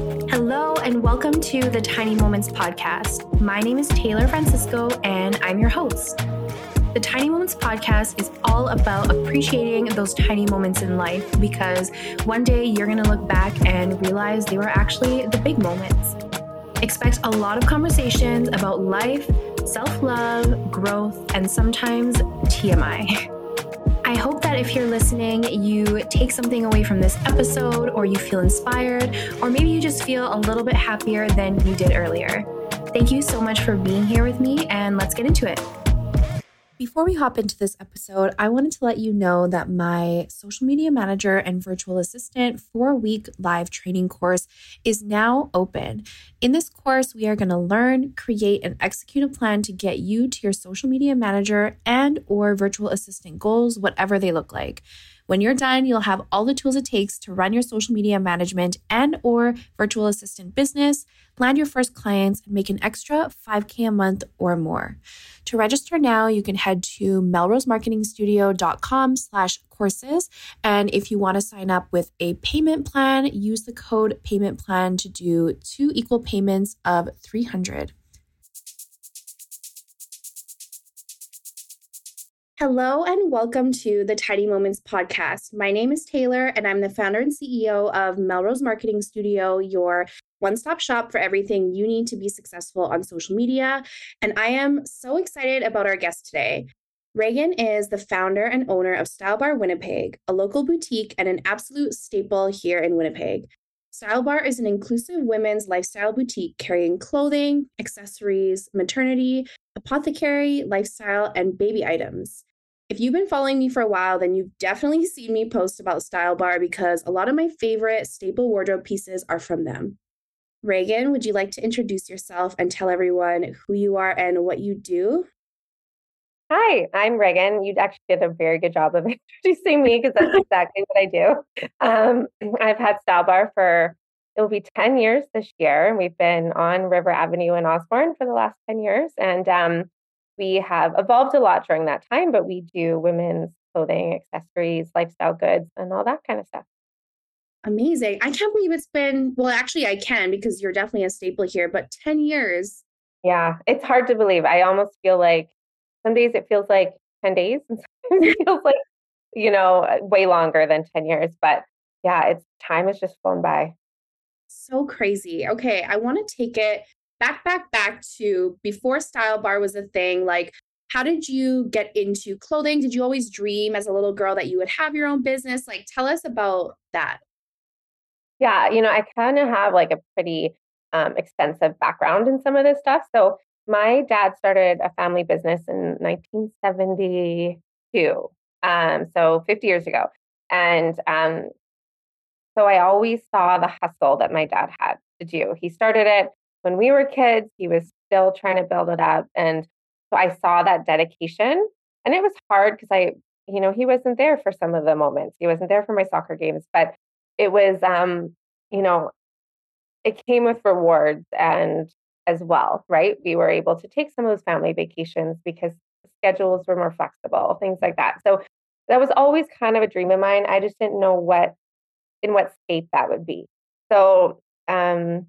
Hello, and welcome to the Tiny Moments podcast. My name is Taylor Francisco, and I'm your host. The Tiny Moments podcast is all about appreciating those tiny moments in life because one day you're going to look back and realize they were actually the big moments. Expect a lot of conversations about life, self love, growth, and sometimes TMI. That if you're listening, you take something away from this episode, or you feel inspired, or maybe you just feel a little bit happier than you did earlier. Thank you so much for being here with me, and let's get into it. Before we hop into this episode, I wanted to let you know that my social media manager and virtual assistant four week live training course is now open. In this course, we are going to learn, create, and execute a plan to get you to your social media manager and or virtual assistant goals, whatever they look like. When you're done, you'll have all the tools it takes to run your social media management and or virtual assistant business, land your first clients, and make an extra 5k a month or more. To register now, you can head to melrosemarketingstudio.com slash courses. And if you want to sign up with a payment plan, use the code payment plan to do two equal payments of 300. Hello and welcome to the Tiny Moments podcast. My name is Taylor and I'm the founder and CEO of Melrose Marketing Studio, your one stop shop for everything you need to be successful on social media. And I am so excited about our guest today. Reagan is the founder and owner of Style Bar Winnipeg, a local boutique and an absolute staple here in Winnipeg. Style Bar is an inclusive women's lifestyle boutique carrying clothing, accessories, maternity, apothecary, lifestyle, and baby items. If you've been following me for a while, then you've definitely seen me post about Style Bar because a lot of my favorite staple wardrobe pieces are from them. Reagan, would you like to introduce yourself and tell everyone who you are and what you do? Hi, I'm Reagan. You actually did a very good job of introducing me because that's exactly what I do. Um, I've had Style Bar for it will be 10 years this year, and we've been on River Avenue in Osborne for the last 10 years. And um, we have evolved a lot during that time, but we do women's clothing, accessories, lifestyle goods, and all that kind of stuff. Amazing. I can't believe it's been, well, actually, I can because you're definitely a staple here, but 10 years. Yeah, it's hard to believe. I almost feel like some days it feels like 10 days, and sometimes it feels like, you know, uh, way longer than 10 years. But yeah, it's time has just flown by. So crazy. Okay, I want to take it back, back, back to before Style Bar was a thing. Like, how did you get into clothing? Did you always dream as a little girl that you would have your own business? Like, tell us about that. Yeah, you know, I kind of have like a pretty um, extensive background in some of this stuff. So, my dad started a family business in 1972. Um, so 50 years ago. And um, so I always saw the hustle that my dad had to do. He started it when we were kids, he was still trying to build it up. And so I saw that dedication. And it was hard because I, you know, he wasn't there for some of the moments. He wasn't there for my soccer games, but it was, um, you know, it came with rewards and as well, right? We were able to take some of those family vacations because schedules were more flexible, things like that. So that was always kind of a dream of mine. I just didn't know what in what state that would be. So um,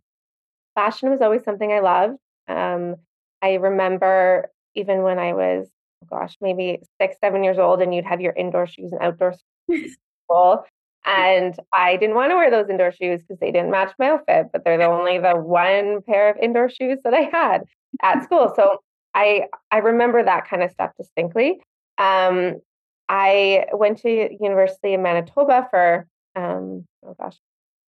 fashion was always something I loved. Um, I remember even when I was, oh gosh, maybe six, seven years old, and you'd have your indoor shoes and outdoor shoes. and I didn't want to wear those indoor shoes because they didn't match my outfit, but they're the only the one pair of indoor shoes that I had at school. So I I remember that kind of stuff distinctly. Um, I went to University of Manitoba for um, oh gosh,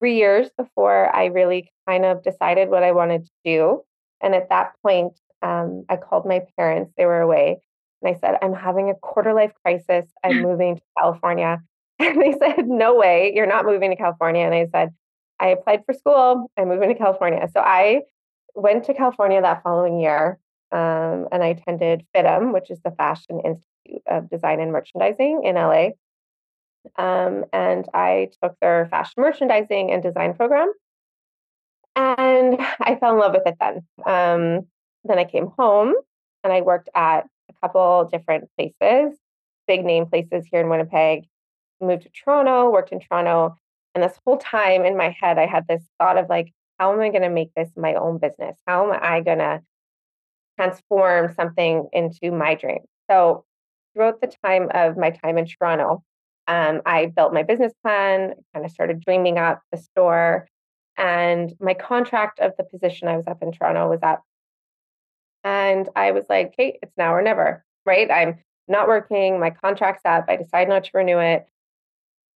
three years before I really kind of decided what I wanted to do. And at that point, um, I called my parents, they were away, and I said, I'm having a quarter life crisis. I'm moving to California. And they said, No way, you're not moving to California. And I said, I applied for school, I'm moving to California. So I went to California that following year um, and I attended FIDM, which is the Fashion Institute of Design and Merchandising in LA. Um, and I took their fashion merchandising and design program. And I fell in love with it then. Um, then I came home and I worked at a couple different places, big name places here in Winnipeg. Moved to Toronto, worked in Toronto. And this whole time in my head, I had this thought of like, how am I going to make this my own business? How am I going to transform something into my dream? So, throughout the time of my time in Toronto, um, I built my business plan, kind of started dreaming up the store. And my contract of the position I was up in Toronto was up. And I was like, hey, it's now or never, right? I'm not working. My contract's up. I decide not to renew it.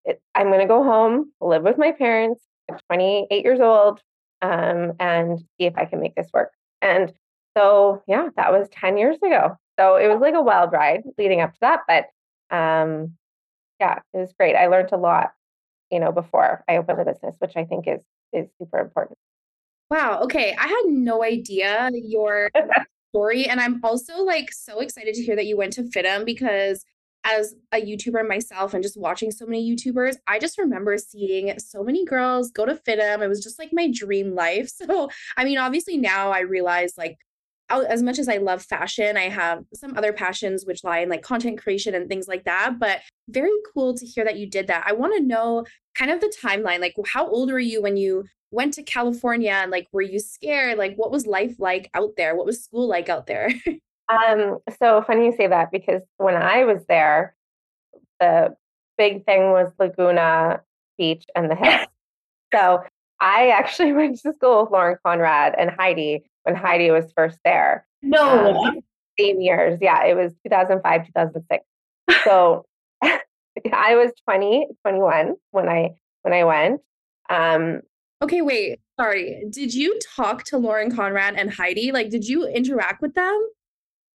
it I'm going to go home, live with my parents, at 28 years old, um, and see if I can make this work. And so, yeah, that was 10 years ago. So it was like a wild ride leading up to that. But um, yeah, it was great. I learned a lot, you know, before I opened the business, which I think is is super important. Wow. Okay. I had no idea your story. And I'm also like so excited to hear that you went to FIDM because as a YouTuber myself and just watching so many YouTubers, I just remember seeing so many girls go to FIDM. It was just like my dream life. So, I mean, obviously now I realize like as much as I love fashion, I have some other passions which lie in like content creation and things like that. But very cool to hear that you did that. I want to know kind of the timeline. Like, how old were you when you went to California? And like, were you scared? Like, what was life like out there? What was school like out there? um, so funny you say that because when I was there, the big thing was Laguna Beach and the hills. so I actually went to school with Lauren Conrad and Heidi when Heidi was first there. No. Um, same years. Yeah, it was 2005, 2006. So I was 20, 21 when I when I went. Um Okay, wait. Sorry. Did you talk to Lauren Conrad and Heidi? Like did you interact with them?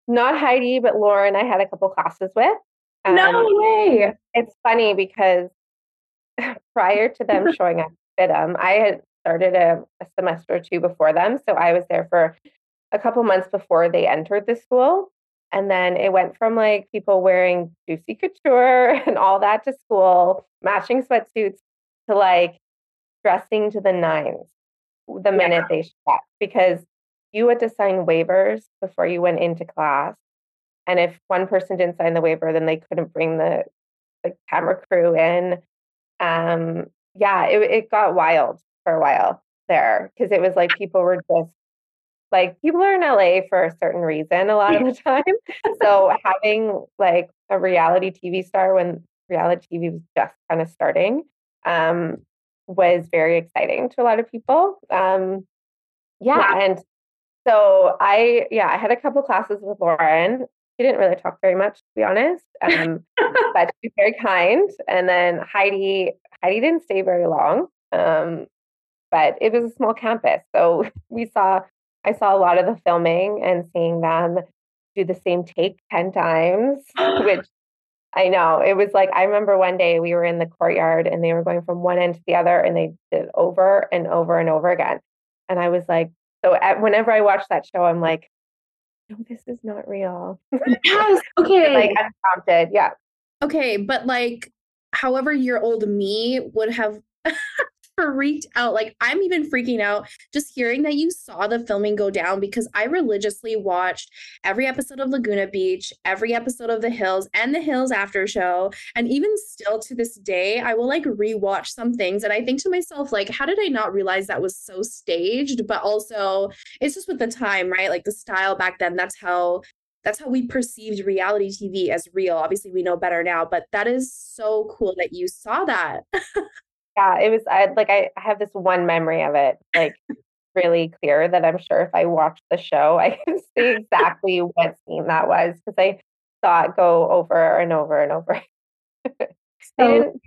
Not Heidi, but Lauren I had a couple classes with. Um, no way. It's funny because prior to them showing up at FIDM, I had started a, a semester or two before them. So I was there for a couple months before they entered the school. And then it went from like people wearing juicy couture and all that to school, matching sweatsuits to like dressing to the nines the yeah. minute they showed up because you had to sign waivers before you went into class. And if one person didn't sign the waiver, then they couldn't bring the, the camera crew in. Um, yeah, it, it got wild for a while there because it was like people were just like people are in LA for a certain reason a lot of the time. so having like a reality TV star when reality TV was just kind of starting um, was very exciting to a lot of people. Um, yeah, yeah, and so I yeah I had a couple classes with Lauren. She didn't really talk very much, to be honest, um, but she was very kind. And then Heidi Heidi didn't stay very long. Um, but it was a small campus. So we saw, I saw a lot of the filming and seeing them do the same take 10 times, which I know it was like, I remember one day we were in the courtyard and they were going from one end to the other and they did it over and over and over again. And I was like, so at, whenever I watch that show, I'm like, no, this is not real. Yes. Okay. like unprompted. Yeah. Okay. But like, however your old me would have freaked out. Like I'm even freaking out just hearing that you saw the filming go down because I religiously watched every episode of Laguna Beach, every episode of The Hills and The Hills after show. And even still to this day, I will like rewatch some things and I think to myself, like, how did I not realize that was so staged? But also it's just with the time, right? Like the style back then, that's how that's how we perceived reality TV as real. Obviously, we know better now, but that is so cool that you saw that. Yeah, it was I like I have this one memory of it, like really clear that I'm sure if I watched the show, I can see exactly what scene that was because I saw it go over and over and over. they didn't.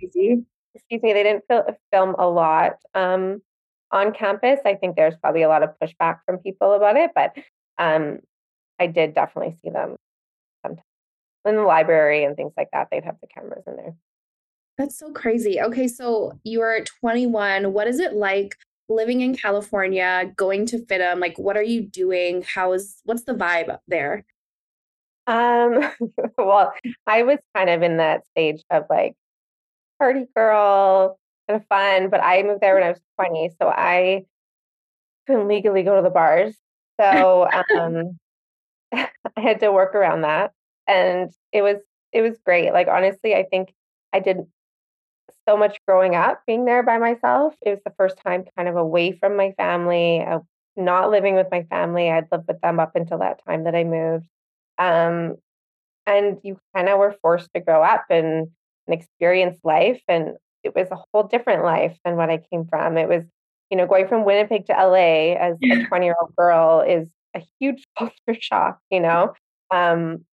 Excuse me, they didn't fil- film a lot um, on campus. I think there's probably a lot of pushback from people about it, but um, I did definitely see them sometimes in the library and things like that. They'd have the cameras in there. That's so crazy. Okay, so you're 21. What is it like living in California, going to FIDM? Like, what are you doing? How is what's the vibe up there? Um, well, I was kind of in that stage of like party girl, kind of fun, but I moved there when I was 20, so I couldn't legally go to the bars. So um, I had to work around that, and it was it was great. Like honestly, I think I did so much growing up being there by myself. It was the first time kind of away from my family, uh, not living with my family. I'd lived with them up until that time that I moved. Um, and you kind of were forced to grow up and, and experience life. And it was a whole different life than what I came from. It was, you know, going from Winnipeg to LA as a 20 year old girl is a huge culture shock, you know. Um,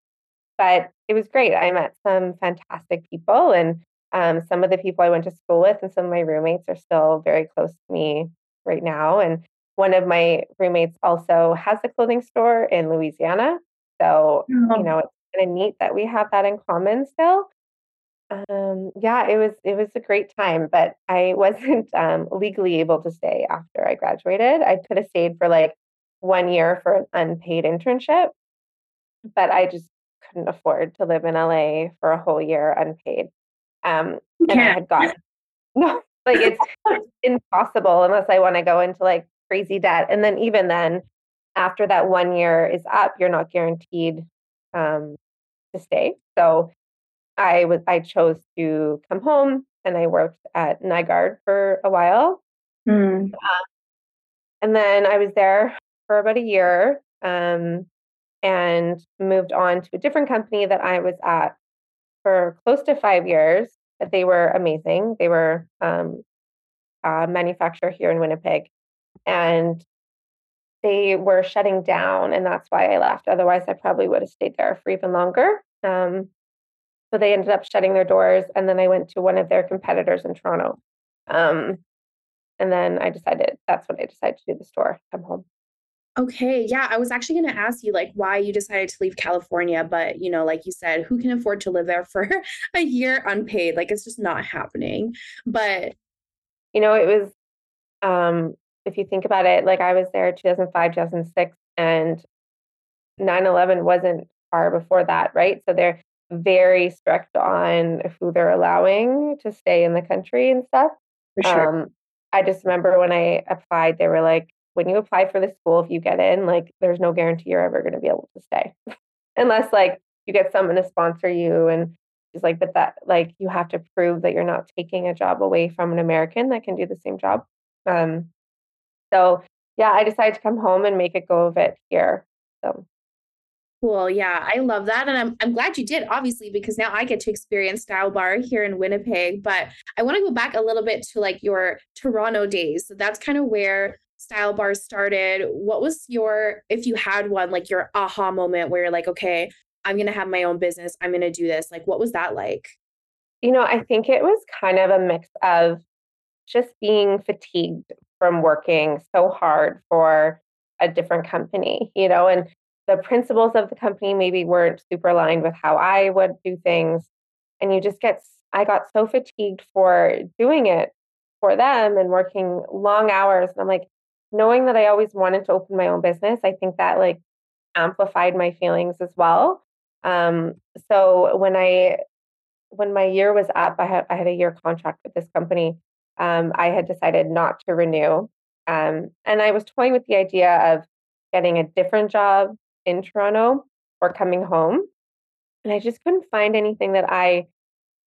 but it was great. I met some fantastic people, and um, some of the people I went to school with and some of my roommates are still very close to me right now. And one of my roommates also has a clothing store in Louisiana. So, oh. you know, it's kind of neat that we have that in common still. Um, yeah, it was it was a great time, but I wasn't um, legally able to stay after I graduated. I could have stayed for like one year for an unpaid internship, but I just couldn't afford to live in LA for a whole year unpaid. Um, and I had got no, like it's, it's impossible unless I want to go into like crazy debt. And then even then, after that one year is up, you're not guaranteed um, to stay. So I was I chose to come home and I worked at Nygard for a while. Mm. Uh, and then I was there for about a year um, and moved on to a different company that I was at for close to five years. They were amazing. They were um, a manufacturer here in Winnipeg, and they were shutting down, and that's why I left. Otherwise, I probably would have stayed there for even longer. Um, so they ended up shutting their doors, and then I went to one of their competitors in Toronto. Um, and then I decided that's when I decided to do the store, come home. Okay, yeah, I was actually going to ask you like why you decided to leave California, but you know, like you said, who can afford to live there for a year unpaid? Like it's just not happening. But you know, it was um if you think about it, like I was there 2005, 2006 and 9/11 wasn't far before that, right? So they're very strict on who they're allowing to stay in the country and stuff. For sure. Um, I just remember when I applied, they were like, when you apply for the school, if you get in, like there's no guarantee you're ever going to be able to stay, unless like you get someone to sponsor you and just like, but that like you have to prove that you're not taking a job away from an American that can do the same job. Um, so yeah, I decided to come home and make a go of it here. So cool. Yeah, I love that. And I'm, I'm glad you did, obviously, because now I get to experience Style Bar here in Winnipeg. But I want to go back a little bit to like your Toronto days. So that's kind of where style bars started what was your if you had one like your aha moment where you're like okay i'm going to have my own business i'm going to do this like what was that like? You know i think it was kind of a mix of just being fatigued from working so hard for a different company you know and the principles of the company maybe weren't super aligned with how i would do things and you just get i got so fatigued for doing it for them and working long hours and i'm like knowing that I always wanted to open my own business, I think that like amplified my feelings as well. Um, so when I when my year was up, I had I had a year contract with this company. Um, I had decided not to renew, um, and I was toying with the idea of getting a different job in Toronto or coming home, and I just couldn't find anything that I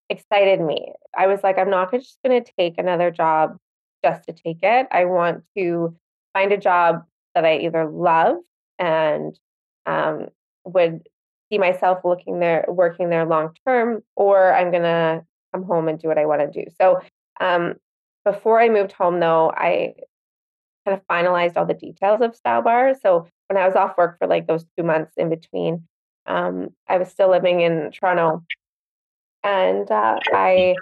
excited me. I was like, I'm not just going to take another job just to take it. I want to find a job that I either love and um, would see myself looking there, working there long term, or I'm gonna come home and do what I want to do. So um, before I moved home, though, I kind of finalized all the details of Style Bar. So when I was off work for like those two months in between, um, I was still living in Toronto, and uh, I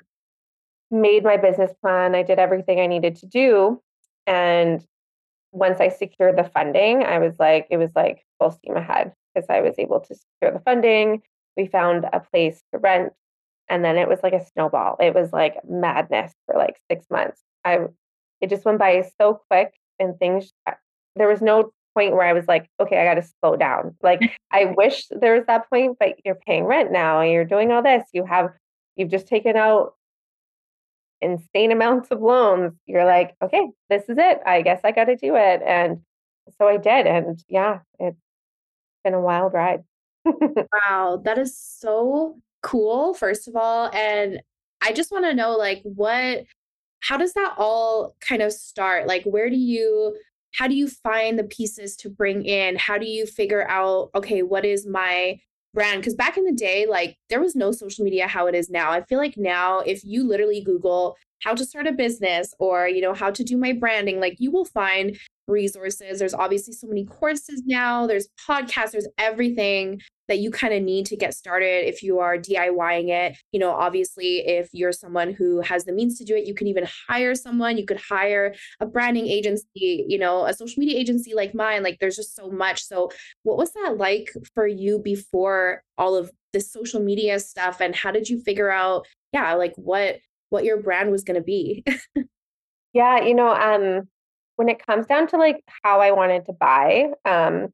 made my business plan. I did everything I needed to do, and once I secured the funding, I was like, it was like full steam ahead because I was able to secure the funding. We found a place to rent. And then it was like a snowball. It was like madness for like six months. I it just went by so quick and things uh, there was no point where I was like, okay, I gotta slow down. Like I wish there was that point, but you're paying rent now, you're doing all this. You have you've just taken out insane amounts of loans, you're like, okay, this is it. I guess I got to do it. And so I did. And yeah, it's been a wild ride. wow, that is so cool, first of all. And I just want to know like what how does that all kind of start? Like where do you how do you find the pieces to bring in? How do you figure out okay, what is my brand because back in the day like there was no social media how it is now. I feel like now if you literally google how to start a business or you know how to do my branding like you will find resources there's obviously so many courses now there's podcasts there's everything that you kind of need to get started if you are DIYing it. You know, obviously, if you're someone who has the means to do it, you can even hire someone. You could hire a branding agency, you know, a social media agency like mine. Like, there's just so much. So, what was that like for you before all of this social media stuff? And how did you figure out, yeah, like what what your brand was going to be? yeah, you know, um, when it comes down to like how I wanted to buy, um,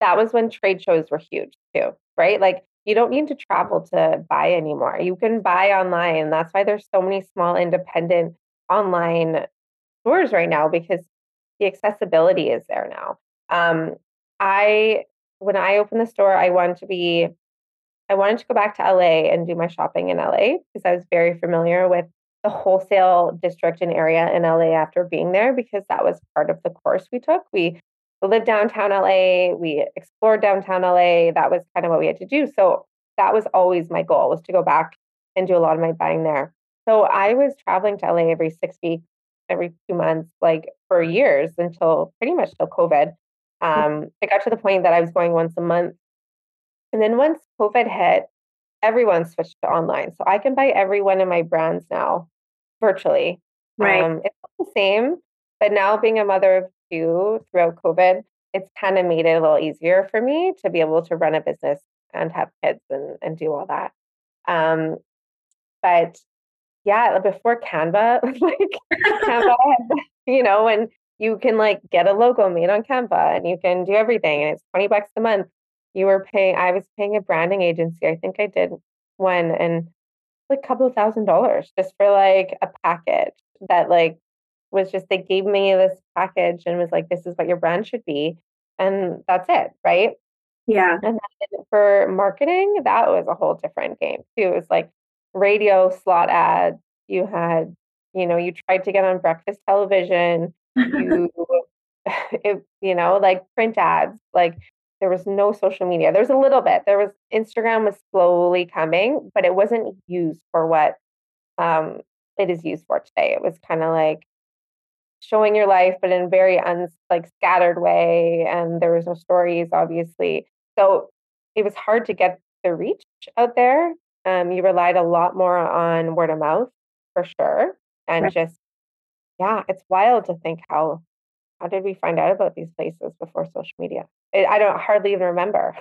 that was when trade shows were huge too, right? Like you don't need to travel to buy anymore. You can buy online. That's why there's so many small independent online stores right now because the accessibility is there now. Um, I when I opened the store, I wanted to be I wanted to go back to LA and do my shopping in LA because I was very familiar with the wholesale district and area in LA after being there because that was part of the course we took. We lived downtown LA. We explored downtown LA. That was kind of what we had to do. So that was always my goal was to go back and do a lot of my buying there. So I was traveling to LA every six weeks, every two months, like for years until pretty much till COVID. Mm. Um, it got to the point that I was going once a month. And then once COVID hit, everyone switched to online. So I can buy every one of my brands now virtually. Right. Um, it's not the same, but now being a mother of two throughout COVID, it's kind of made it a little easier for me to be able to run a business and have kids and, and do all that. Um, but yeah, before Canva, like Canva, you know, and you can like get a logo made on Canva and you can do everything and it's 20 bucks a month. You were paying, I was paying a branding agency. I think I did one and a couple of thousand dollars just for like a package that like was just they gave me this package and was like, this is what your brand should be. And that's it, right? Yeah. And for marketing, that was a whole different game too. It was like radio slot ads. You had, you know, you tried to get on breakfast television. You, it, you know, like print ads. Like there was no social media. There was a little bit. There was Instagram was slowly coming, but it wasn't used for what um, it is used for today. It was kind of like showing your life, but in a very un, like scattered way. And there was no stories, obviously. So it was hard to get the reach out there. Um, you relied a lot more on word of mouth for sure. And right. just, yeah, it's wild to think how how did we find out about these places before social media? I don't hardly even remember.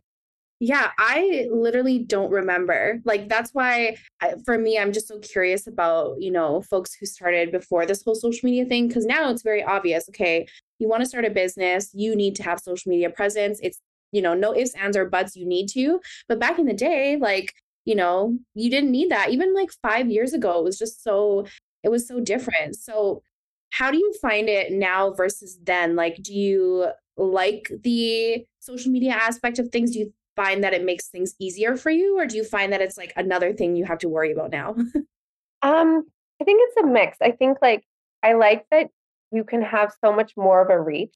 Yeah, I literally don't remember. Like that's why I, for me I'm just so curious about, you know, folks who started before this whole social media thing cuz now it's very obvious, okay, you want to start a business, you need to have social media presence. It's, you know, no ifs ands or buts you need to. But back in the day, like, you know, you didn't need that. Even like 5 years ago, it was just so it was so different. So how do you find it now versus then? Like do you like the social media aspect of things? Do you find that it makes things easier for you or do you find that it's like another thing you have to worry about now um i think it's a mix i think like i like that you can have so much more of a reach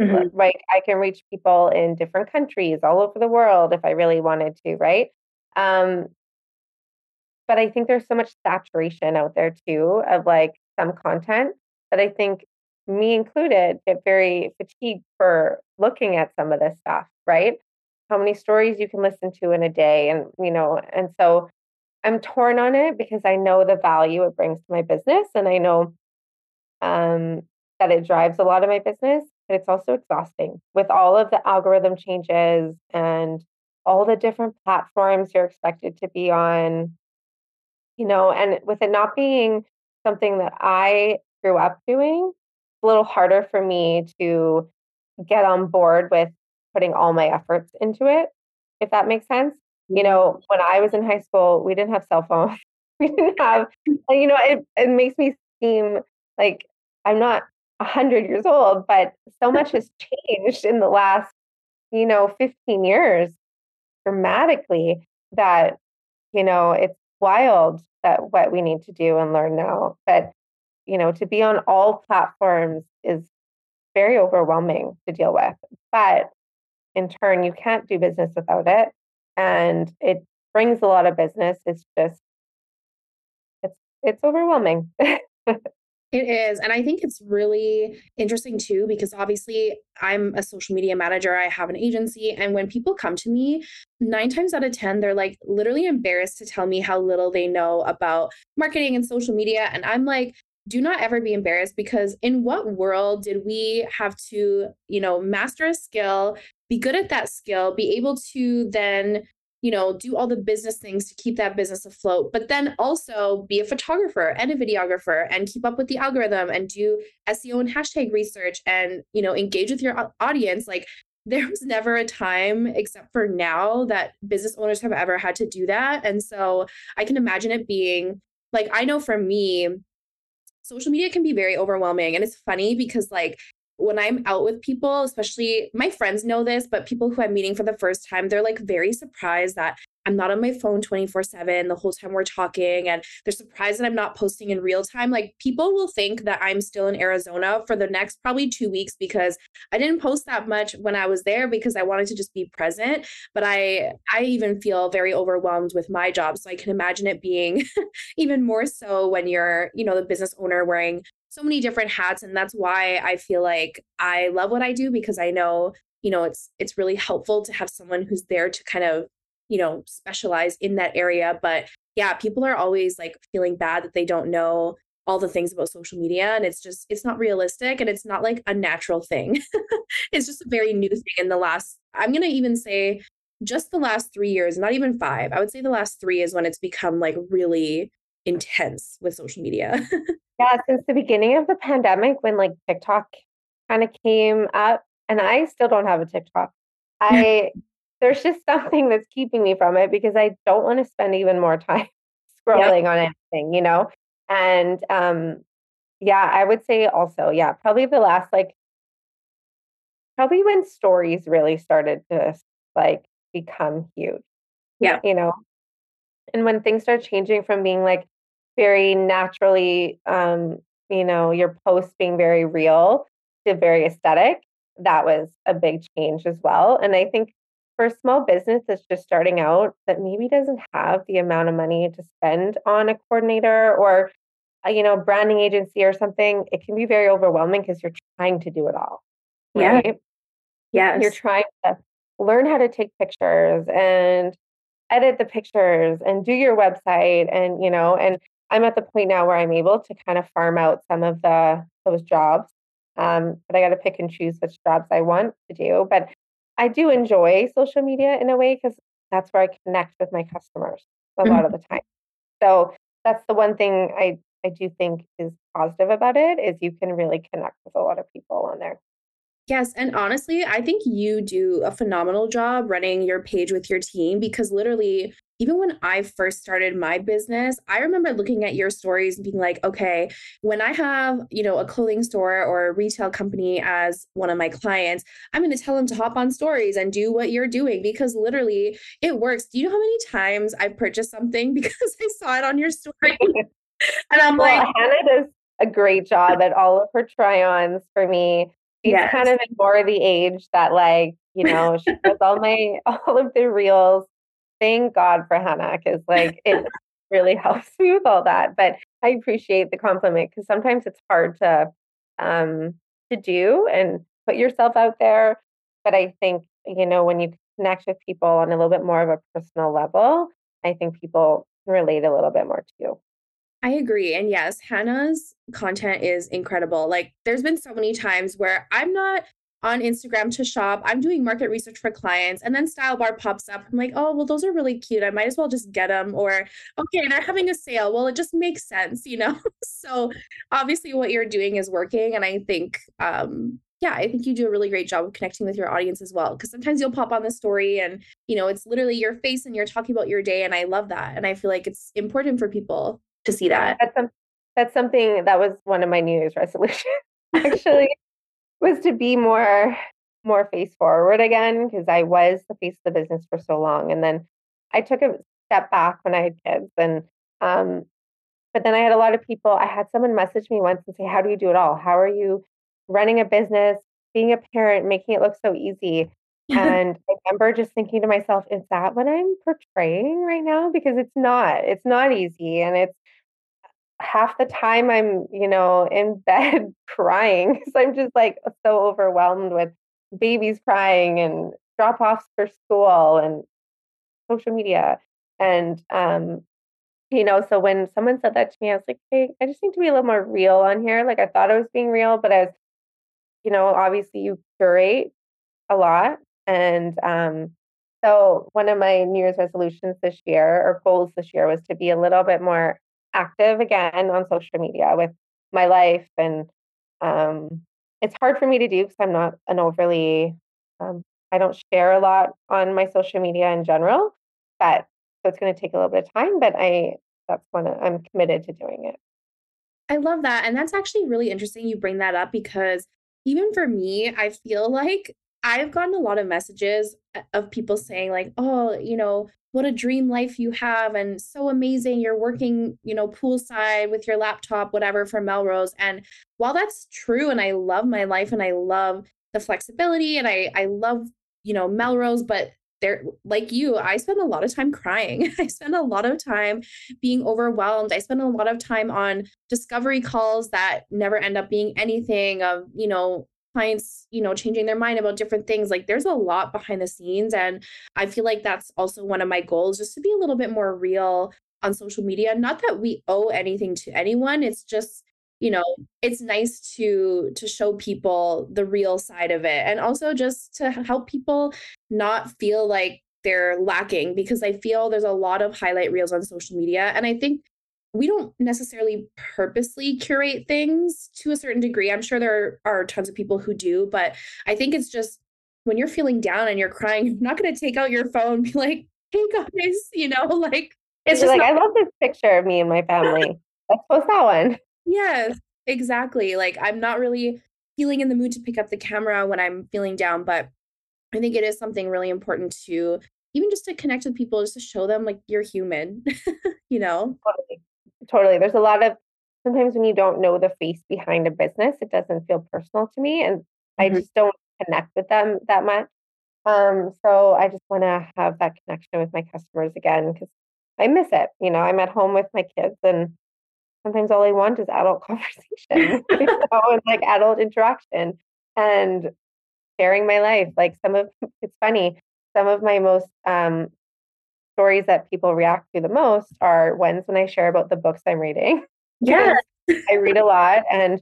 mm-hmm. right i can reach people in different countries all over the world if i really wanted to right um but i think there's so much saturation out there too of like some content that i think me included get very fatigued for looking at some of this stuff right? How many stories you can listen to in a day and you know and so i'm torn on it because i know the value it brings to my business and i know um, that it drives a lot of my business but it's also exhausting with all of the algorithm changes and all the different platforms you're expected to be on you know and with it not being something that i grew up doing it's a little harder for me to get on board with putting all my efforts into it, if that makes sense. You know, when I was in high school, we didn't have cell phones. we didn't have, you know, it, it makes me seem like I'm not 100 years old, but so much has changed in the last, you know, 15 years dramatically that, you know, it's wild that what we need to do and learn now. But you know, to be on all platforms is very overwhelming to deal with. But in turn, you can't do business without it. And it brings a lot of business. It's just it's it's overwhelming. It is. And I think it's really interesting too, because obviously I'm a social media manager. I have an agency. And when people come to me, nine times out of 10, they're like literally embarrassed to tell me how little they know about marketing and social media. And I'm like, do not ever be embarrassed because in what world did we have to, you know, master a skill, be good at that skill, be able to then you know, do all the business things to keep that business afloat, but then also be a photographer and a videographer and keep up with the algorithm and do SEO and hashtag research and, you know, engage with your audience. Like there was never a time except for now that business owners have ever had to do that. And so I can imagine it being like, I know for me, social media can be very overwhelming. And it's funny because, like, when I'm out with people, especially my friends know this, but people who I'm meeting for the first time, they're like very surprised that I'm not on my phone 24 7 the whole time we're talking. And they're surprised that I'm not posting in real time. Like people will think that I'm still in Arizona for the next probably two weeks because I didn't post that much when I was there because I wanted to just be present. But I I even feel very overwhelmed with my job. So I can imagine it being even more so when you're, you know, the business owner wearing so many different hats and that's why I feel like I love what I do because I know, you know, it's it's really helpful to have someone who's there to kind of, you know, specialize in that area, but yeah, people are always like feeling bad that they don't know all the things about social media and it's just it's not realistic and it's not like a natural thing. it's just a very new thing in the last I'm going to even say just the last 3 years, not even 5. I would say the last 3 is when it's become like really intense with social media. yeah, since the beginning of the pandemic, when like TikTok kind of came up, and I still don't have a TikTok. I there's just something that's keeping me from it because I don't want to spend even more time scrolling yep. on anything, you know. And um, yeah, I would say also, yeah, probably the last like probably when stories really started to like become huge. Yeah. You know, and when things start changing from being like very naturally, um, you know, your posts being very real to very aesthetic, that was a big change as well. And I think for a small business that's just starting out that maybe doesn't have the amount of money to spend on a coordinator or a, you know branding agency or something it can be very overwhelming because you're trying to do it all right? yeah yeah you're trying to learn how to take pictures and edit the pictures and do your website and you know and i'm at the point now where i'm able to kind of farm out some of the those jobs um, but i got to pick and choose which jobs i want to do but i do enjoy social media in a way because that's where i connect with my customers a mm-hmm. lot of the time so that's the one thing i i do think is positive about it is you can really connect with a lot of people on there Yes. And honestly, I think you do a phenomenal job running your page with your team because literally, even when I first started my business, I remember looking at your stories and being like, okay, when I have, you know, a clothing store or a retail company as one of my clients, I'm going to tell them to hop on stories and do what you're doing because literally it works. Do you know how many times I've purchased something because I saw it on your story? and I'm well, like, Hannah does a great job at all of her try ons for me she's yes. kind of in more the age that like you know she does all my all of the reels thank god for hannah because like it really helps me with all that but i appreciate the compliment because sometimes it's hard to um to do and put yourself out there but i think you know when you connect with people on a little bit more of a personal level i think people can relate a little bit more to you I agree. And yes, Hannah's content is incredible. Like, there's been so many times where I'm not on Instagram to shop. I'm doing market research for clients, and then Style Bar pops up. I'm like, oh, well, those are really cute. I might as well just get them. Or, okay, they're having a sale. Well, it just makes sense, you know? so, obviously, what you're doing is working. And I think, um, yeah, I think you do a really great job of connecting with your audience as well. Cause sometimes you'll pop on the story and, you know, it's literally your face and you're talking about your day. And I love that. And I feel like it's important for people to see that. That's, that's something that was one of my New Year's resolutions actually was to be more more face forward again because I was the face of the business for so long. And then I took a step back when I had kids and Um, but then I had a lot of people, I had someone message me once and say, How do you do it all? How are you running a business, being a parent, making it look so easy? and I remember just thinking to myself, is that what I'm portraying right now? Because it's not. It's not easy. And it's half the time I'm, you know, in bed crying So I'm just like so overwhelmed with babies crying and drop offs for school and social media. And um, you know, so when someone said that to me, I was like, hey, I just need to be a little more real on here. Like I thought I was being real, but I was, you know, obviously you curate a lot. And um, so one of my New Year's resolutions this year or goals this year was to be a little bit more active again on social media with my life. And um, it's hard for me to do because I'm not an overly, um, I don't share a lot on my social media in general, but so it's going to take a little bit of time, but I that's when I'm committed to doing it. I love that. And that's actually really interesting you bring that up because even for me, I feel like I've gotten a lot of messages uh, of people saying, like, oh, you know, what a dream life you have and so amazing. You're working, you know, poolside with your laptop, whatever, for Melrose. And while that's true, and I love my life and I love the flexibility and I, I love, you know, Melrose, but there like you i spend a lot of time crying i spend a lot of time being overwhelmed i spend a lot of time on discovery calls that never end up being anything of you know clients you know changing their mind about different things like there's a lot behind the scenes and i feel like that's also one of my goals just to be a little bit more real on social media. Not that we owe anything to anyone it's just you know it's nice to to show people the real side of it and also just to help people not feel like they're lacking because i feel there's a lot of highlight reels on social media and i think we don't necessarily purposely curate things to a certain degree i'm sure there are tons of people who do but i think it's just when you're feeling down and you're crying you're not going to take out your phone be like hey guys you know like it's just like not- i love this picture of me and my family let's post that one Yes, exactly. Like I'm not really feeling in the mood to pick up the camera when I'm feeling down, but I think it is something really important to even just to connect with people, just to show them like you're human, you know? Totally. Totally. There's a lot of sometimes when you don't know the face behind a business, it doesn't feel personal to me. And mm-hmm. I just don't connect with them that much. Um, so I just want to have that connection with my customers again because I miss it. You know, I'm at home with my kids and sometimes all I want is adult conversation you know, and like adult interaction and sharing my life. Like some of it's funny, some of my most um, stories that people react to the most are ones when I share about the books I'm reading. Yeah. I read a lot and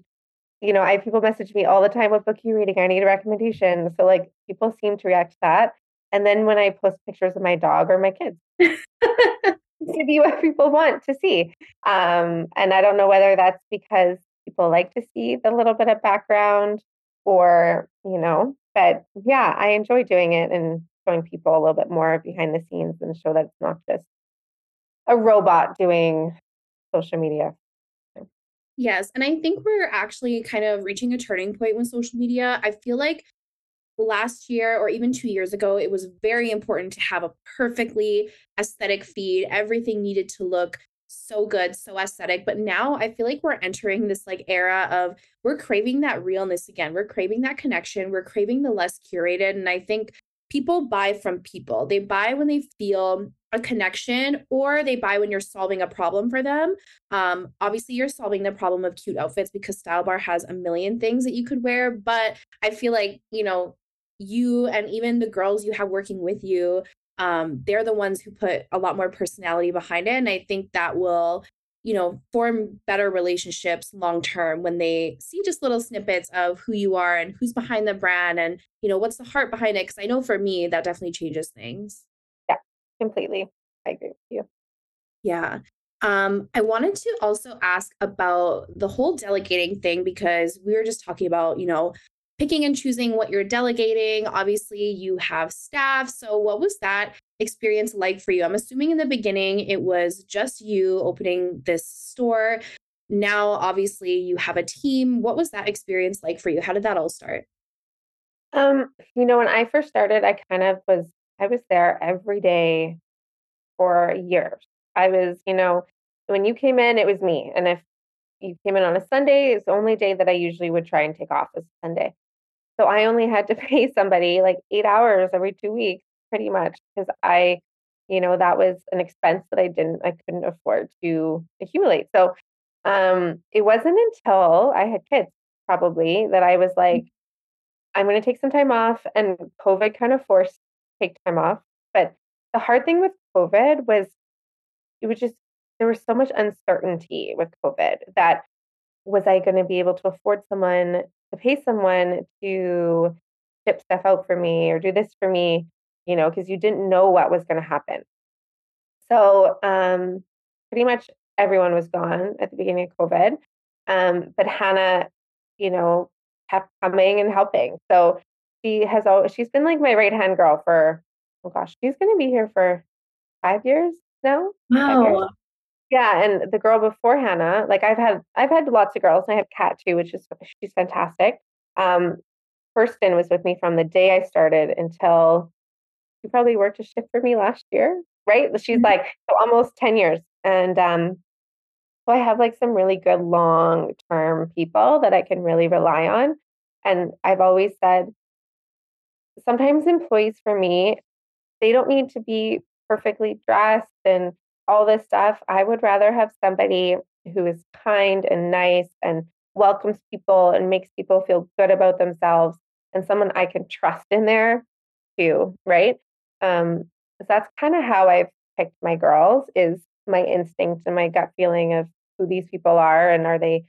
you know, I have people message me all the time, what book are you reading? I need a recommendation. So like people seem to react to that. And then when I post pictures of my dog or my kids, to be what people want to see. Um, and I don't know whether that's because people like to see the little bit of background or, you know, but yeah, I enjoy doing it and showing people a little bit more behind the scenes and show that it's not just a robot doing social media. Yes. And I think we're actually kind of reaching a turning point with social media. I feel like last year or even two years ago, it was very important to have a perfectly aesthetic feed. Everything needed to look so good, so aesthetic. But now I feel like we're entering this like era of we're craving that realness again. We're craving that connection. We're craving the less curated. And I think people buy from people. They buy when they feel a connection or they buy when you're solving a problem for them. Um, obviously, you're solving the problem of cute outfits because Style Bar has a million things that you could wear. But I feel like, you know, you and even the girls you have working with you um, they're the ones who put a lot more personality behind it and i think that will you know form better relationships long term when they see just little snippets of who you are and who's behind the brand and you know what's the heart behind it because i know for me that definitely changes things yeah completely i agree with you yeah um, I wanted to also ask about the whole delegating thing because we were just talking about, you know, picking and choosing what you're delegating. Obviously, you have staff. So, what was that experience like for you? I'm assuming in the beginning it was just you opening this store. Now, obviously, you have a team. What was that experience like for you? How did that all start? Um, you know, when I first started, I kind of was I was there every day for years. I was, you know, when you came in, it was me. And if you came in on a Sunday, it's the only day that I usually would try and take off is Sunday. So I only had to pay somebody like eight hours every two weeks, pretty much, because I, you know, that was an expense that I didn't, I couldn't afford to accumulate. So um, it wasn't until I had kids, probably, that I was mm. like, I'm going to take some time off. And COVID kind of forced take time off. But the hard thing with COVID was it was just there was so much uncertainty with COVID that was I going to be able to afford someone to pay someone to ship stuff out for me or do this for me, you know, because you didn't know what was going to happen. So um, pretty much everyone was gone at the beginning of COVID. Um, but Hannah, you know, kept coming and helping. So she has always she's been like my right hand girl for oh gosh, she's gonna be here for five years now. Wow. Yeah, and the girl before Hannah, like I've had I've had lots of girls, and I have Kat too, which is she's fantastic. Um, Kirsten was with me from the day I started until she probably worked a shift for me last year, right? She's mm-hmm. like so almost 10 years. And um, so I have like some really good long term people that I can really rely on. And I've always said sometimes employees for me, they don't need to be perfectly dressed and all this stuff. I would rather have somebody who is kind and nice and welcomes people and makes people feel good about themselves and someone I can trust in there too, right? Um, so that's kind of how I've picked my girls is my instinct and my gut feeling of who these people are and are they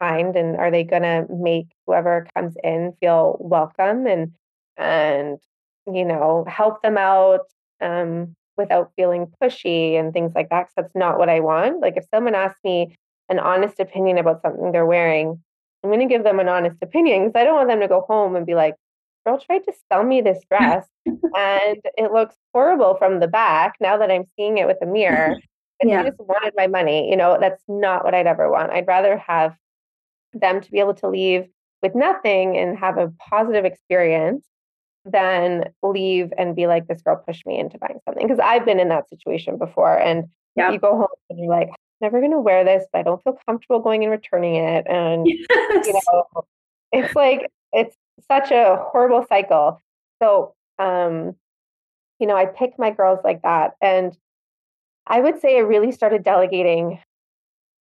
kind and are they going to make whoever comes in feel welcome and and you know help them out um, without feeling pushy and things like that. Cause that's not what I want. Like if someone asks me an honest opinion about something they're wearing, I'm going to give them an honest opinion because I don't want them to go home and be like, girl tried to sell me this dress and it looks horrible from the back now that I'm seeing it with a mirror. And yeah. just wanted my money. You know, that's not what I'd ever want. I'd rather have them to be able to leave with nothing and have a positive experience than leave and be like, this girl pushed me into buying something. Because I've been in that situation before. And yeah. you go home and you're like, never going to wear this, but I don't feel comfortable going and returning it. And, yes. you know, it's like, it's such a horrible cycle. So, um, you know, I pick my girls like that. And I would say I really started delegating,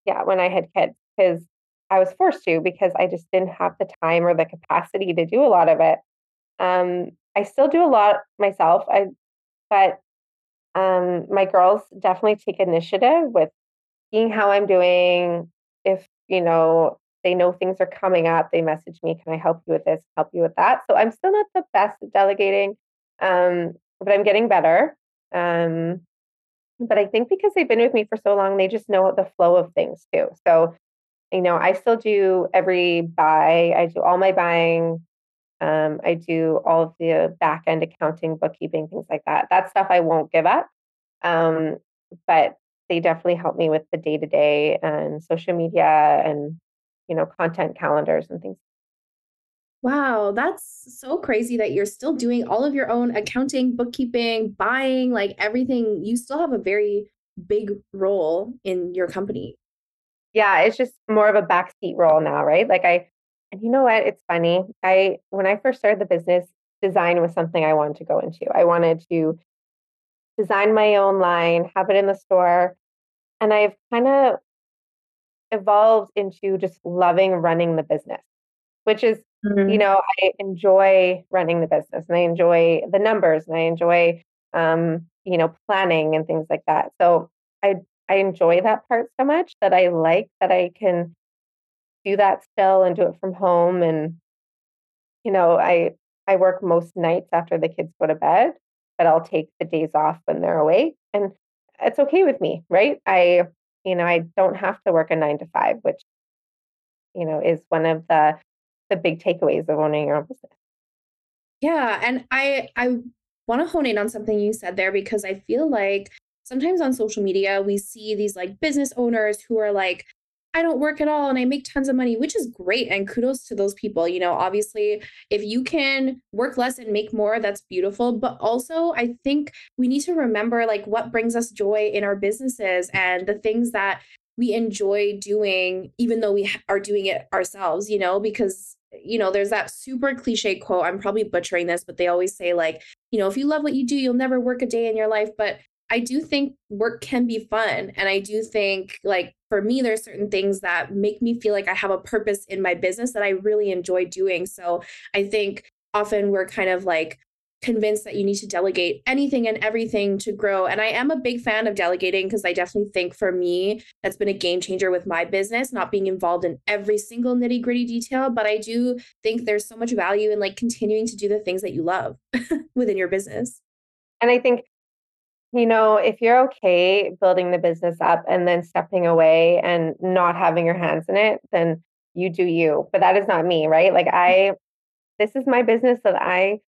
yeah, when I had kids, because I was forced to, because I just didn't have the time or the capacity to do a lot of it. Um, I still do a lot myself. I, but um, my girls definitely take initiative with seeing how I'm doing. If you know they know things are coming up, they message me, "Can I help you with this? Help you with that?" So I'm still not the best at delegating, um, but I'm getting better. Um, but I think because they've been with me for so long, they just know the flow of things too. So, you know, I still do every buy. I do all my buying um, I do all of the back end accounting, bookkeeping, things like that. That stuff I won't give up. Um, but they definitely help me with the day to day and social media and, you know, content calendars and things. Wow, that's so crazy that you're still doing all of your own accounting, bookkeeping, buying, like everything. You still have a very big role in your company. Yeah, it's just more of a backseat role now, right? Like I and you know what? It's funny. I when I first started the business, design was something I wanted to go into. I wanted to design my own line, have it in the store. And I've kind of evolved into just loving running the business, which is, mm-hmm. you know, I enjoy running the business and I enjoy the numbers and I enjoy, um, you know, planning and things like that. So I I enjoy that part so much that I like that I can do that still and do it from home and you know i i work most nights after the kids go to bed but i'll take the days off when they're awake and it's okay with me right i you know i don't have to work a 9 to 5 which you know is one of the the big takeaways of owning your own business. Yeah and i i want to hone in on something you said there because i feel like sometimes on social media we see these like business owners who are like I don't work at all and I make tons of money, which is great. And kudos to those people. You know, obviously, if you can work less and make more, that's beautiful. But also, I think we need to remember like what brings us joy in our businesses and the things that we enjoy doing, even though we are doing it ourselves, you know, because you know, there's that super cliche quote. I'm probably butchering this, but they always say, like, you know, if you love what you do, you'll never work a day in your life. But I do think work can be fun. And I do think, like, for me, there's certain things that make me feel like I have a purpose in my business that I really enjoy doing. So I think often we're kind of like convinced that you need to delegate anything and everything to grow. And I am a big fan of delegating because I definitely think for me, that's been a game changer with my business, not being involved in every single nitty gritty detail. But I do think there's so much value in like continuing to do the things that you love within your business. And I think, you know, if you're okay building the business up and then stepping away and not having your hands in it, then you do you. But that is not me, right? Like mm. I, this is my business that I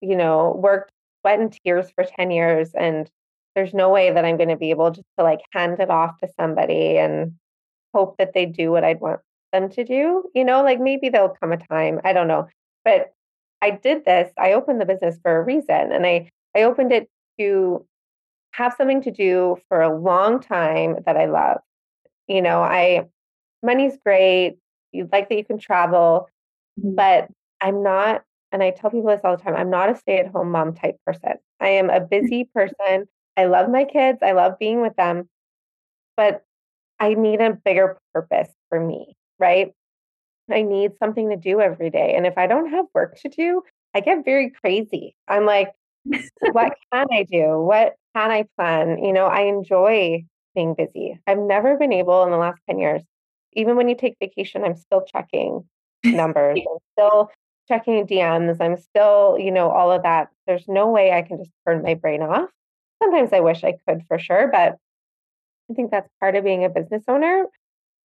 you know, worked sweat and tears for 10 years and there's no way that I'm going to be able just to like hand it off to somebody and hope that they do what I'd want them to do. You know, like maybe there'll come a time, I don't know. But I did this, I opened the business for a reason and I I opened it to have something to do for a long time that I love. You know, I money's great. You like that you can travel, mm-hmm. but I'm not and I tell people this all the time I'm not a stay at home mom type person. I am a busy person. I love my kids, I love being with them, but I need a bigger purpose for me, right? I need something to do every day. And if I don't have work to do, I get very crazy. I'm like, what can I do? What can I plan? You know, I enjoy being busy. I've never been able in the last 10 years, even when you take vacation, I'm still checking numbers. I'm still checking DMs. I'm still, you know, all of that. There's no way I can just turn my brain off. Sometimes I wish I could for sure, but I think that's part of being a business owner.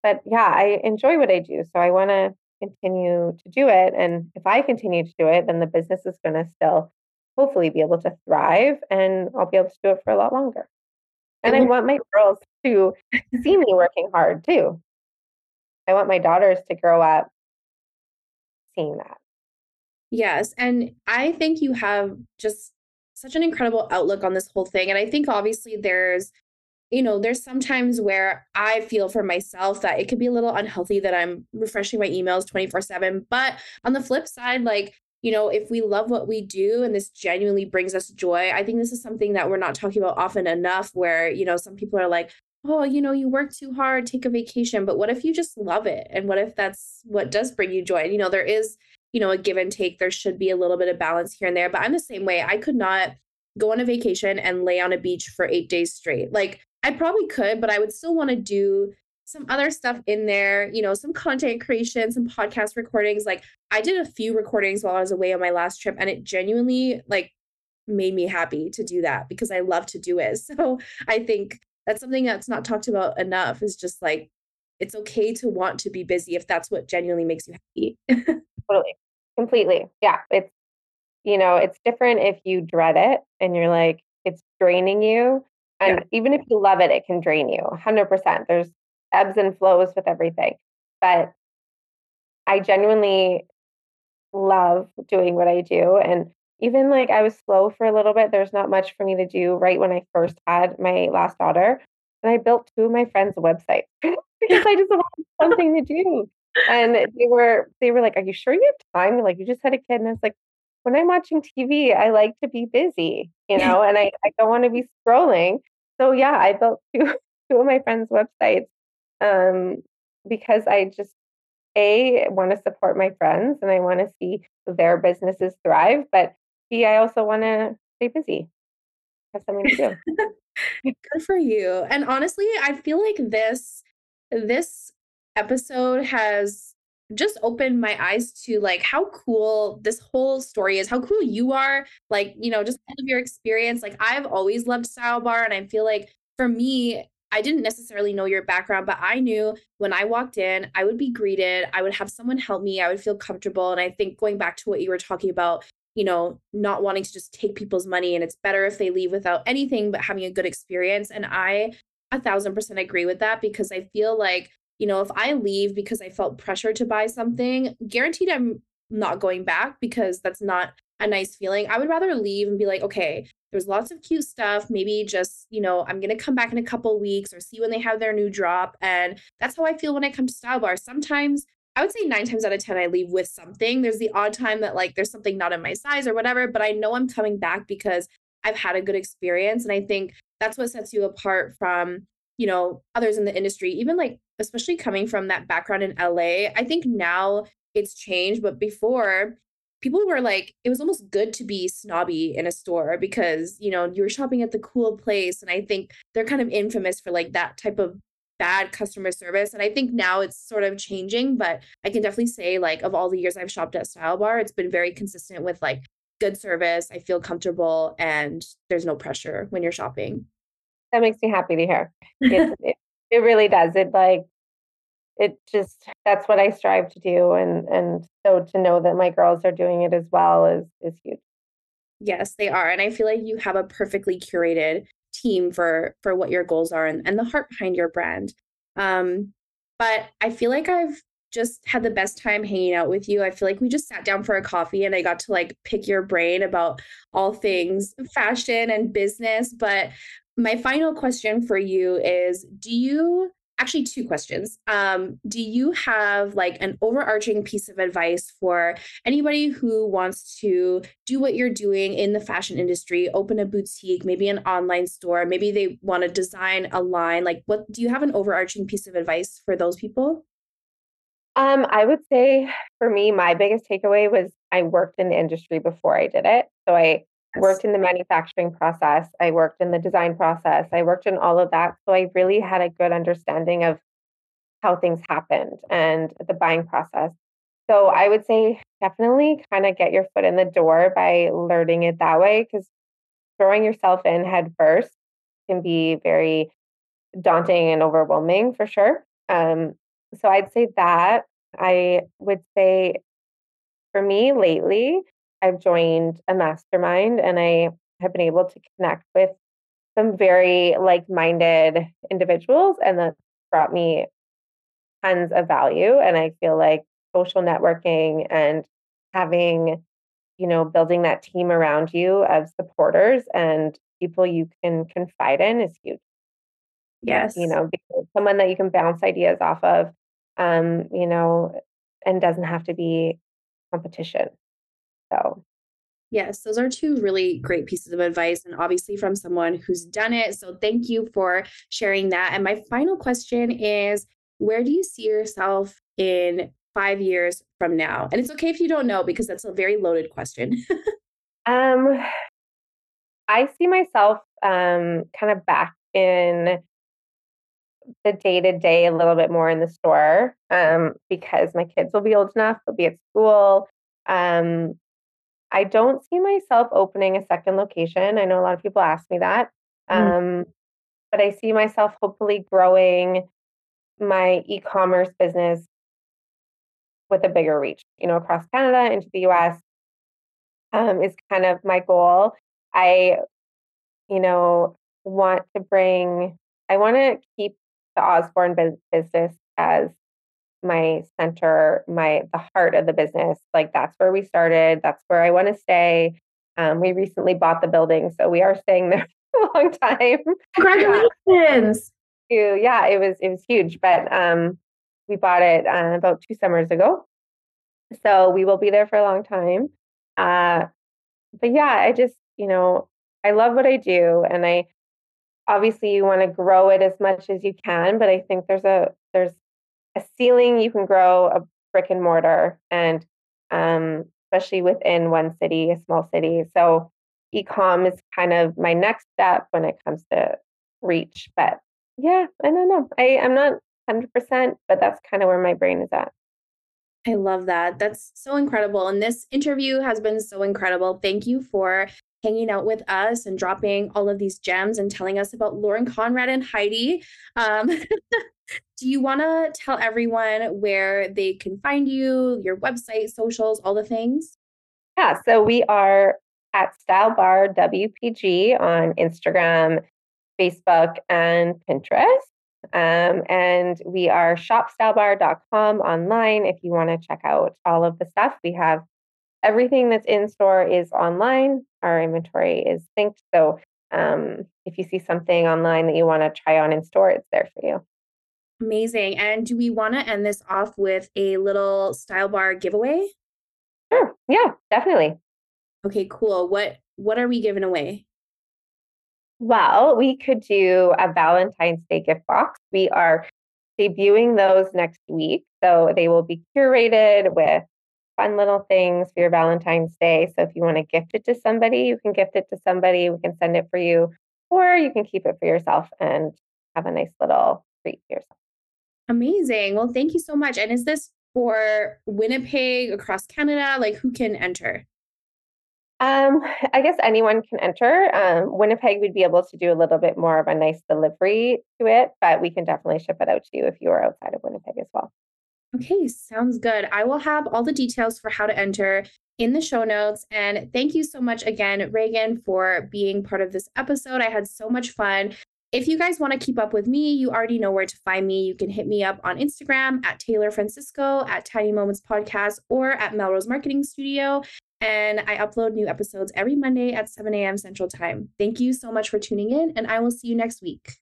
But yeah, I enjoy what I do. So I want to continue to do it. And if I continue to do it, then the business is going to still hopefully be able to thrive and I'll be able to do it for a lot longer. And I want my girls to see me working hard too. I want my daughters to grow up seeing that. Yes. And I think you have just such an incredible outlook on this whole thing. And I think obviously there's, you know, there's sometimes where I feel for myself that it could be a little unhealthy that I'm refreshing my emails 24 7. But on the flip side, like, you know, if we love what we do and this genuinely brings us joy, I think this is something that we're not talking about often enough where, you know, some people are like, oh, you know, you work too hard, take a vacation. But what if you just love it? And what if that's what does bring you joy? And, you know, there is you know, a give and take. There should be a little bit of balance here and there. But I'm the same way. I could not go on a vacation and lay on a beach for eight days straight. Like I probably could, but I would still want to do some other stuff in there, you know, some content creation, some podcast recordings. Like I did a few recordings while I was away on my last trip and it genuinely like made me happy to do that because I love to do it. So I think that's something that's not talked about enough is just like it's okay to want to be busy if that's what genuinely makes you happy. totally. Completely. Yeah. It's, you know, it's different if you dread it and you're like, it's draining you. And yeah. even if you love it, it can drain you 100%. There's ebbs and flows with everything. But I genuinely love doing what I do. And even like I was slow for a little bit, there's not much for me to do right when I first had my last daughter. And I built two of my friends' websites because I just wanted something to do and they were they were like, "Are you sure you have time? Like you just had a kid." And I was like, "When I'm watching TV, I like to be busy, you know, and I, I don't want to be scrolling." So yeah, I built two two of my friends' websites um, because I just a want to support my friends and I want to see their businesses thrive, but b I also want to stay busy, have something to do. Good for you. And honestly, I feel like this this episode has just opened my eyes to like how cool this whole story is, how cool you are, like, you know, just all of your experience. Like, I've always loved Style Bar, and I feel like for me, I didn't necessarily know your background, but I knew when I walked in, I would be greeted, I would have someone help me, I would feel comfortable. And I think going back to what you were talking about, you know, not wanting to just take people's money and it's better if they leave without anything but having a good experience. And I a thousand percent agree with that because I feel like you know, if I leave because I felt pressure to buy something, guaranteed I'm not going back because that's not a nice feeling. I would rather leave and be like, okay, there's lots of cute stuff. Maybe just, you know, I'm going to come back in a couple weeks or see when they have their new drop. And that's how I feel when I come to Style Bar. Sometimes I would say nine times out of 10, I leave with something. There's the odd time that like there's something not in my size or whatever, but I know I'm coming back because I've had a good experience. And I think that's what sets you apart from, you know, others in the industry, even like, especially coming from that background in LA. I think now it's changed, but before people were like, it was almost good to be snobby in a store because, you know, you were shopping at the cool place. And I think they're kind of infamous for like that type of bad customer service. And I think now it's sort of changing, but I can definitely say, like, of all the years I've shopped at Style Bar, it's been very consistent with like good service. I feel comfortable and there's no pressure when you're shopping. That makes me happy to hear. It, it, it really does. It like, it just that's what I strive to do and and so to know that my girls are doing it as well is is huge. Yes, they are. And I feel like you have a perfectly curated team for for what your goals are and, and the heart behind your brand. Um, but I feel like I've just had the best time hanging out with you. I feel like we just sat down for a coffee and I got to like pick your brain about all things fashion and business. But my final question for you is do you actually two questions. Um, do you have like an overarching piece of advice for anybody who wants to do what you're doing in the fashion industry, open a boutique, maybe an online store, maybe they want to design a line? Like, what do you have an overarching piece of advice for those people? Um, I would say for me, my biggest takeaway was I worked in the industry before I did it. So I worked in the manufacturing process, I worked in the design process, I worked in all of that. So I really had a good understanding of how things happened and the buying process. So I would say definitely kind of get your foot in the door by learning it that way because throwing yourself in head first can be very daunting and overwhelming for sure. Um, so I'd say that. I would say for me lately, I've joined a mastermind and I have been able to connect with some very like minded individuals, and that's brought me tons of value. And I feel like social networking and having, you know, building that team around you of supporters and people you can confide in is huge. Yes. You know, someone that you can bounce ideas off of, um, you know, and doesn't have to be competition. So, yes, those are two really great pieces of advice, and obviously from someone who's done it. So, thank you for sharing that. And my final question is where do you see yourself in five years from now? And it's okay if you don't know because that's a very loaded question. um, I see myself um, kind of back in the day to day a little bit more in the store um, because my kids will be old enough, they'll be at school. Um, I don't see myself opening a second location. I know a lot of people ask me that. Mm. Um, but I see myself hopefully growing my e commerce business with a bigger reach, you know, across Canada into the US um, is kind of my goal. I, you know, want to bring, I want to keep the Osborne business as my center, my the heart of the business. Like that's where we started. That's where I want to stay. Um, we recently bought the building, so we are staying there for a long time. Congratulations! yeah, it was it was huge, but um, we bought it uh, about two summers ago, so we will be there for a long time. Uh, but yeah, I just you know I love what I do, and I obviously you want to grow it as much as you can, but I think there's a there's a ceiling you can grow a brick and mortar and um, especially within one city a small city so ecom is kind of my next step when it comes to reach but yeah i don't know i i'm not 100% but that's kind of where my brain is at I love that. That's so incredible. And this interview has been so incredible. Thank you for hanging out with us and dropping all of these gems and telling us about Lauren Conrad and Heidi. Um, do you want to tell everyone where they can find you, your website, socials, all the things? Yeah, so we are at Style Bar WPG on Instagram, Facebook, and Pinterest. Um, and we are shopstylebar.com online if you want to check out all of the stuff. We have everything that's in store is online. Our inventory is synced. So um, if you see something online that you want to try on in store, it's there for you. Amazing. And do we want to end this off with a little style bar giveaway? Sure. Yeah, definitely. Okay, cool. What what are we giving away? Well, we could do a Valentine's Day gift box. We are debuting those next week. So they will be curated with fun little things for your Valentine's Day. So if you want to gift it to somebody, you can gift it to somebody. We can send it for you, or you can keep it for yourself and have a nice little treat for yourself. Amazing. Well, thank you so much. And is this for Winnipeg across Canada? Like who can enter? Um, I guess anyone can enter. Um, Winnipeg, we'd be able to do a little bit more of a nice delivery to it, but we can definitely ship it out to you if you are outside of Winnipeg as well. Okay, sounds good. I will have all the details for how to enter in the show notes. And thank you so much again, Reagan, for being part of this episode. I had so much fun. If you guys want to keep up with me, you already know where to find me. You can hit me up on Instagram at Taylor Francisco, at Tiny Moments Podcast, or at Melrose Marketing Studio. And I upload new episodes every Monday at 7 a.m. Central Time. Thank you so much for tuning in, and I will see you next week.